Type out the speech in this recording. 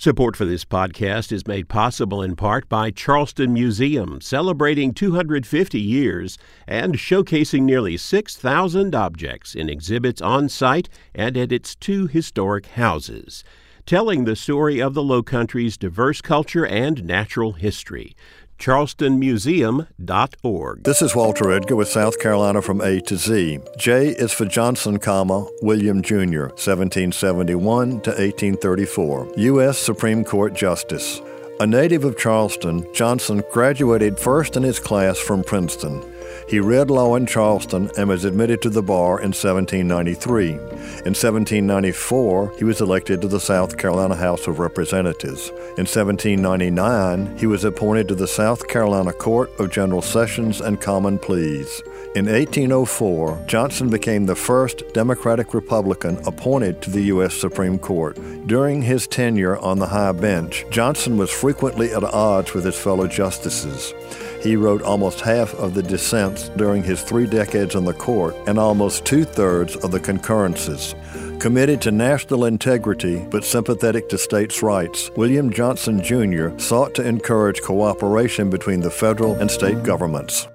Support for this podcast is made possible in part by Charleston Museum, celebrating 250 years and showcasing nearly 6,000 objects in exhibits on site and at its two historic houses, telling the story of the Low Country's diverse culture and natural history charlestonmuseum.org. This is Walter Edgar with South Carolina from A to Z. J is for Johnson, comma, William Jr., 1771 to 1834, U.S. Supreme Court Justice. A native of Charleston, Johnson graduated first in his class from Princeton. He read law in Charleston and was admitted to the bar in 1793. In 1794, he was elected to the South Carolina House of Representatives. In 1799, he was appointed to the South Carolina Court of General Sessions and Common Pleas. In 1804, Johnson became the first Democratic Republican appointed to the U.S. Supreme Court. During his tenure on the high bench, Johnson was frequently at odds with his fellow justices. He wrote almost half of the dissents during his three decades on the court and almost two thirds of the concurrences. Committed to national integrity but sympathetic to states' rights, William Johnson Jr. sought to encourage cooperation between the federal and state governments.